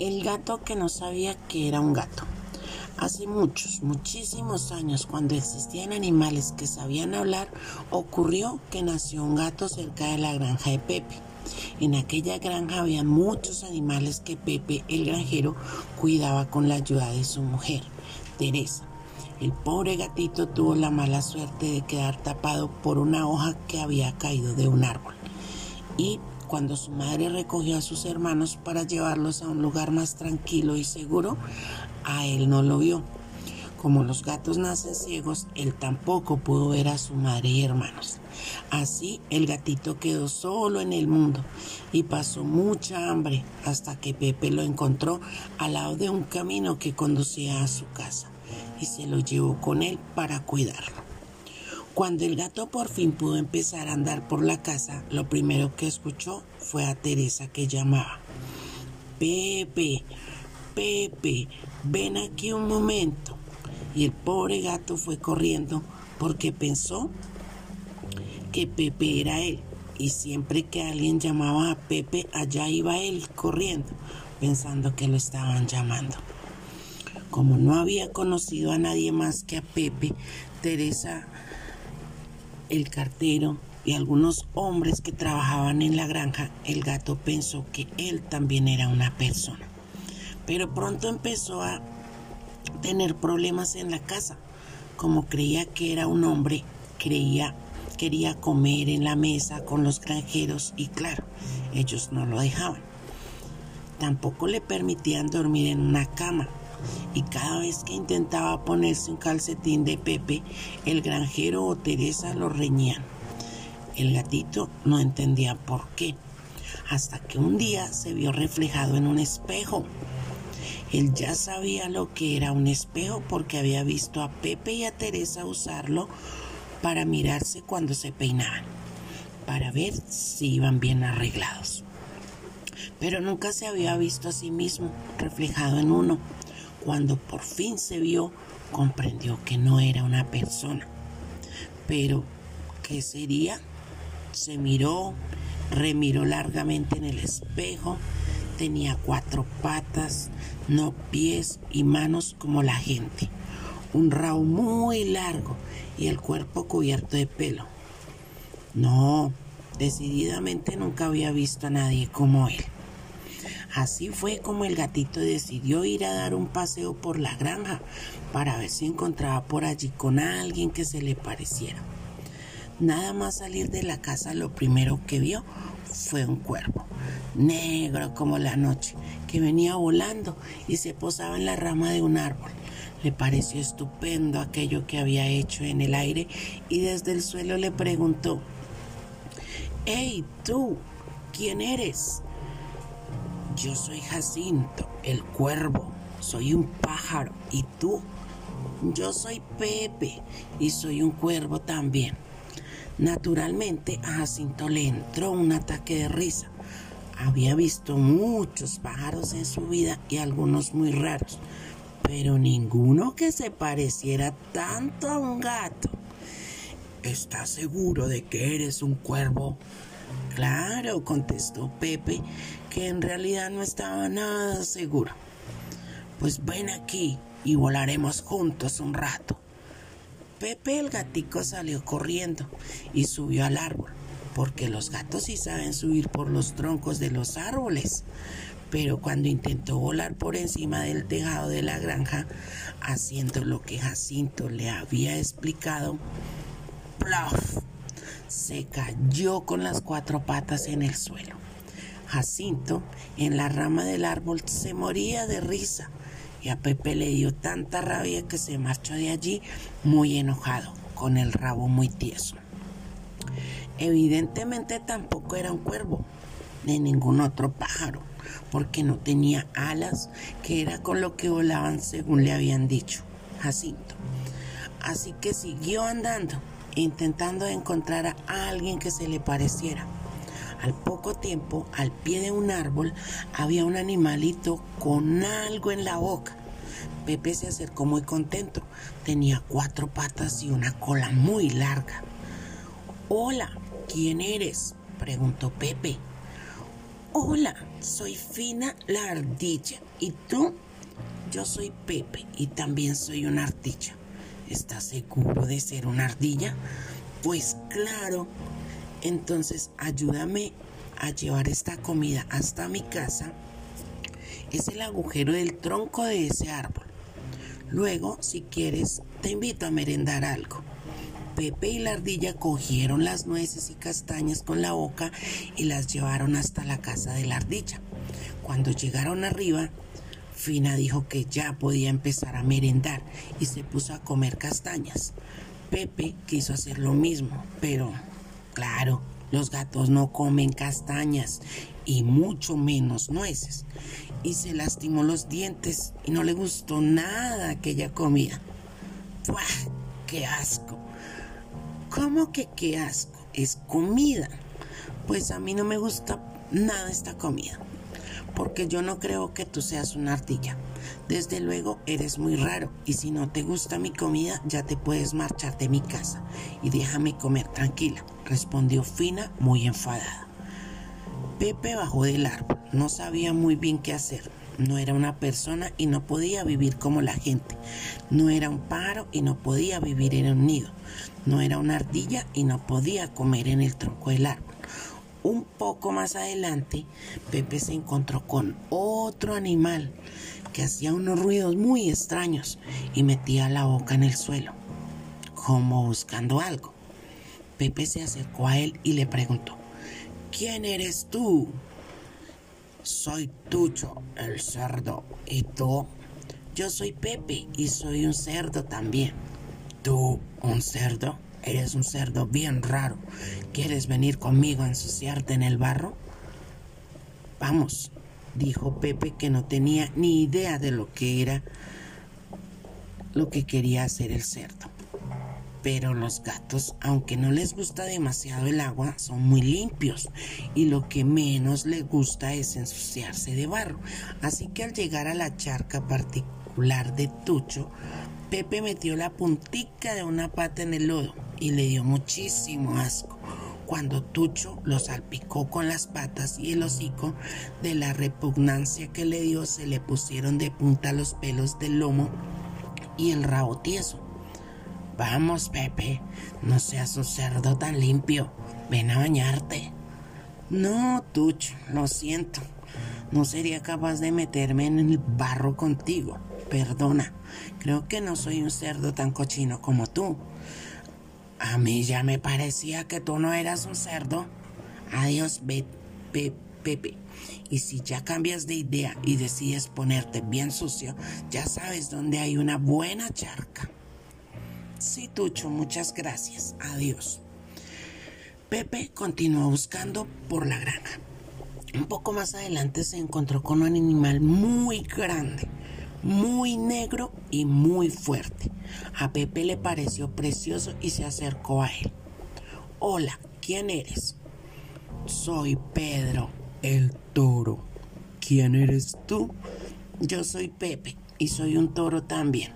El gato que no sabía que era un gato. Hace muchos, muchísimos años, cuando existían animales que sabían hablar, ocurrió que nació un gato cerca de la granja de Pepe. En aquella granja había muchos animales que Pepe, el granjero, cuidaba con la ayuda de su mujer, Teresa. El pobre gatito tuvo la mala suerte de quedar tapado por una hoja que había caído de un árbol. Y cuando su madre recogió a sus hermanos para llevarlos a un lugar más tranquilo y seguro, a él no lo vio. Como los gatos nacen ciegos, él tampoco pudo ver a su madre y hermanos. Así el gatito quedó solo en el mundo y pasó mucha hambre hasta que Pepe lo encontró al lado de un camino que conducía a su casa y se lo llevó con él para cuidarlo. Cuando el gato por fin pudo empezar a andar por la casa, lo primero que escuchó fue a Teresa que llamaba. Pepe, Pepe, ven aquí un momento. Y el pobre gato fue corriendo porque pensó que Pepe era él. Y siempre que alguien llamaba a Pepe, allá iba él corriendo, pensando que lo estaban llamando. Como no había conocido a nadie más que a Pepe, Teresa el cartero y algunos hombres que trabajaban en la granja, el gato pensó que él también era una persona. Pero pronto empezó a tener problemas en la casa. Como creía que era un hombre, creía quería comer en la mesa con los granjeros y claro, ellos no lo dejaban. Tampoco le permitían dormir en una cama y cada vez que intentaba ponerse un calcetín de Pepe, el granjero o Teresa lo reñían. El gatito no entendía por qué, hasta que un día se vio reflejado en un espejo. Él ya sabía lo que era un espejo porque había visto a Pepe y a Teresa usarlo para mirarse cuando se peinaban, para ver si iban bien arreglados. Pero nunca se había visto a sí mismo reflejado en uno. Cuando por fin se vio, comprendió que no era una persona. Pero, ¿qué sería? Se miró, remiró largamente en el espejo. Tenía cuatro patas, no pies y manos como la gente. Un rabo muy largo y el cuerpo cubierto de pelo. No, decididamente nunca había visto a nadie como él. Así fue como el gatito decidió ir a dar un paseo por la granja para ver si encontraba por allí con alguien que se le pareciera. Nada más salir de la casa lo primero que vio fue un cuervo, negro como la noche, que venía volando y se posaba en la rama de un árbol. Le pareció estupendo aquello que había hecho en el aire y desde el suelo le preguntó, ¡Hey, tú! ¿Quién eres? Yo soy Jacinto, el cuervo, soy un pájaro. ¿Y tú? Yo soy Pepe y soy un cuervo también. Naturalmente a Jacinto le entró un ataque de risa. Había visto muchos pájaros en su vida y algunos muy raros, pero ninguno que se pareciera tanto a un gato. ¿Estás seguro de que eres un cuervo? Claro, contestó Pepe, que en realidad no estaba nada seguro. Pues ven aquí y volaremos juntos un rato. Pepe el gatico salió corriendo y subió al árbol, porque los gatos sí saben subir por los troncos de los árboles. Pero cuando intentó volar por encima del tejado de la granja, haciendo lo que Jacinto le había explicado, ¡plaf! Se cayó con las cuatro patas en el suelo. Jacinto, en la rama del árbol, se moría de risa y a Pepe le dio tanta rabia que se marchó de allí muy enojado, con el rabo muy tieso. Evidentemente tampoco era un cuervo, ni ningún otro pájaro, porque no tenía alas, que era con lo que volaban según le habían dicho Jacinto. Así que siguió andando intentando encontrar a alguien que se le pareciera. Al poco tiempo, al pie de un árbol, había un animalito con algo en la boca. Pepe se acercó muy contento. Tenía cuatro patas y una cola muy larga. Hola, ¿quién eres? preguntó Pepe. Hola, soy Fina la ardilla, ¿Y tú? Yo soy Pepe y también soy una ardilla. ¿Estás seguro de ser una ardilla? Pues claro. Entonces ayúdame a llevar esta comida hasta mi casa. Es el agujero del tronco de ese árbol. Luego, si quieres, te invito a merendar algo. Pepe y la ardilla cogieron las nueces y castañas con la boca y las llevaron hasta la casa de la ardilla. Cuando llegaron arriba, Fina dijo que ya podía empezar a merendar y se puso a comer castañas. Pepe quiso hacer lo mismo, pero claro, los gatos no comen castañas y mucho menos nueces. Y se lastimó los dientes y no le gustó nada aquella comida. ¡Puah! ¡Qué asco! ¿Cómo que qué asco? Es comida. Pues a mí no me gusta nada esta comida. Porque yo no creo que tú seas una ardilla. Desde luego eres muy raro y si no te gusta mi comida ya te puedes marchar de mi casa y déjame comer tranquila, respondió Fina muy enfadada. Pepe bajó del árbol, no sabía muy bien qué hacer. No era una persona y no podía vivir como la gente. No era un pájaro y no podía vivir en un nido. No era una ardilla y no podía comer en el tronco del árbol. Un poco más adelante, Pepe se encontró con otro animal que hacía unos ruidos muy extraños y metía la boca en el suelo, como buscando algo. Pepe se acercó a él y le preguntó, ¿quién eres tú? Soy Tucho, el cerdo. ¿Y tú? Yo soy Pepe y soy un cerdo también. ¿Tú, un cerdo? Eres un cerdo bien raro. ¿Quieres venir conmigo a ensuciarte en el barro? Vamos, dijo Pepe que no tenía ni idea de lo que era lo que quería hacer el cerdo. Pero los gatos, aunque no les gusta demasiado el agua, son muy limpios y lo que menos les gusta es ensuciarse de barro. Así que al llegar a la charca particular de Tucho, Pepe metió la puntica de una pata en el lodo y le dio muchísimo asco. Cuando Tucho lo salpicó con las patas y el hocico, de la repugnancia que le dio se le pusieron de punta los pelos del lomo y el rabo tieso. Vamos, Pepe, no seas un cerdo tan limpio. Ven a bañarte. No, Tucho, lo siento. No sería capaz de meterme en el barro contigo. Perdona, creo que no soy un cerdo tan cochino como tú. A mí ya me parecía que tú no eras un cerdo. Adiós, Pepe. Y si ya cambias de idea y decides ponerte bien sucio, ya sabes dónde hay una buena charca. Sí, Tucho, muchas gracias. Adiós. Pepe continuó buscando por la granja. Un poco más adelante se encontró con un animal muy grande muy negro y muy fuerte. A Pepe le pareció precioso y se acercó a él. Hola, ¿quién eres? Soy Pedro, el toro. ¿Quién eres tú? Yo soy Pepe y soy un toro también.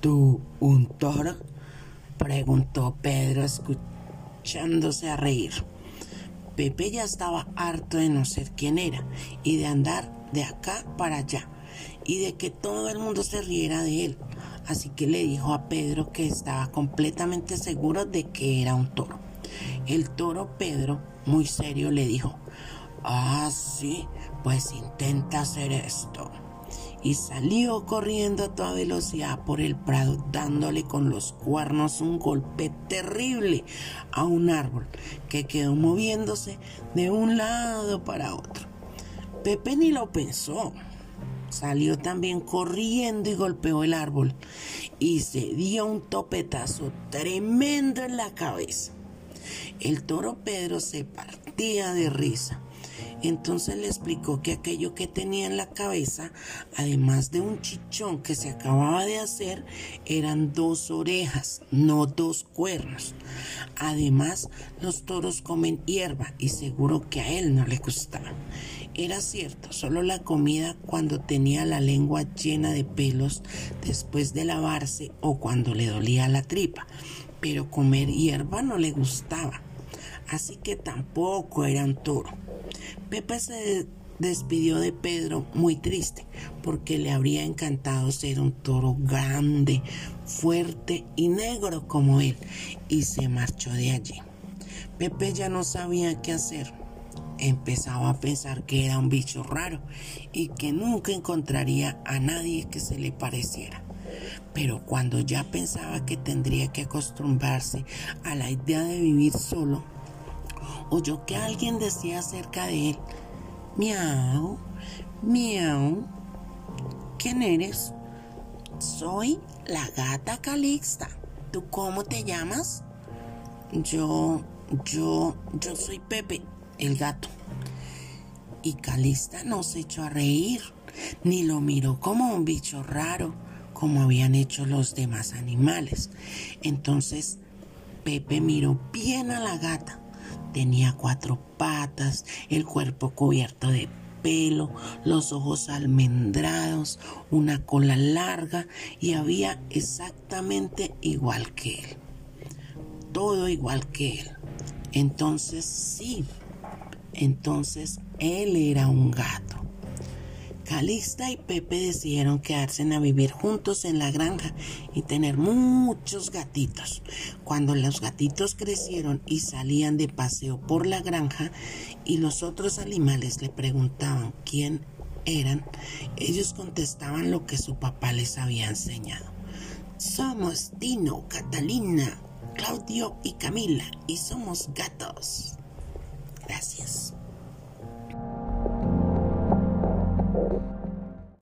¿Tú un toro? Preguntó Pedro escuchándose a reír. Pepe ya estaba harto de no ser quien era y de andar de acá para allá y de que todo el mundo se riera de él. Así que le dijo a Pedro que estaba completamente seguro de que era un toro. El toro Pedro, muy serio, le dijo, Ah, sí, pues intenta hacer esto. Y salió corriendo a toda velocidad por el prado, dándole con los cuernos un golpe terrible a un árbol que quedó moviéndose de un lado para otro. Pepe ni lo pensó. Salió también corriendo y golpeó el árbol y se dio un topetazo tremendo en la cabeza. El toro Pedro se partía de risa. Entonces le explicó que aquello que tenía en la cabeza, además de un chichón que se acababa de hacer, eran dos orejas, no dos cuernos. Además, los toros comen hierba y seguro que a él no le gustaba. Era cierto, solo la comida cuando tenía la lengua llena de pelos después de lavarse o cuando le dolía la tripa, pero comer hierba no le gustaba, así que tampoco era un toro. Pepe se despidió de Pedro muy triste porque le habría encantado ser un toro grande, fuerte y negro como él y se marchó de allí. Pepe ya no sabía qué hacer. Empezaba a pensar que era un bicho raro y que nunca encontraría a nadie que se le pareciera. Pero cuando ya pensaba que tendría que acostumbrarse a la idea de vivir solo, oyó que alguien decía cerca de él, Miau, miau. ¿Quién eres? Soy la gata Calixta. ¿Tú cómo te llamas? Yo, yo, yo soy Pepe, el gato. Y Calixta no se echó a reír, ni lo miró como un bicho raro, como habían hecho los demás animales. Entonces Pepe miró bien a la gata Tenía cuatro patas, el cuerpo cubierto de pelo, los ojos almendrados, una cola larga y había exactamente igual que él. Todo igual que él. Entonces sí, entonces él era un gato. Calista y Pepe decidieron quedarse a vivir juntos en la granja y tener muchos gatitos. Cuando los gatitos crecieron y salían de paseo por la granja y los otros animales le preguntaban quién eran, ellos contestaban lo que su papá les había enseñado. Somos Tino, Catalina, Claudio y Camila y somos gatos. Gracias.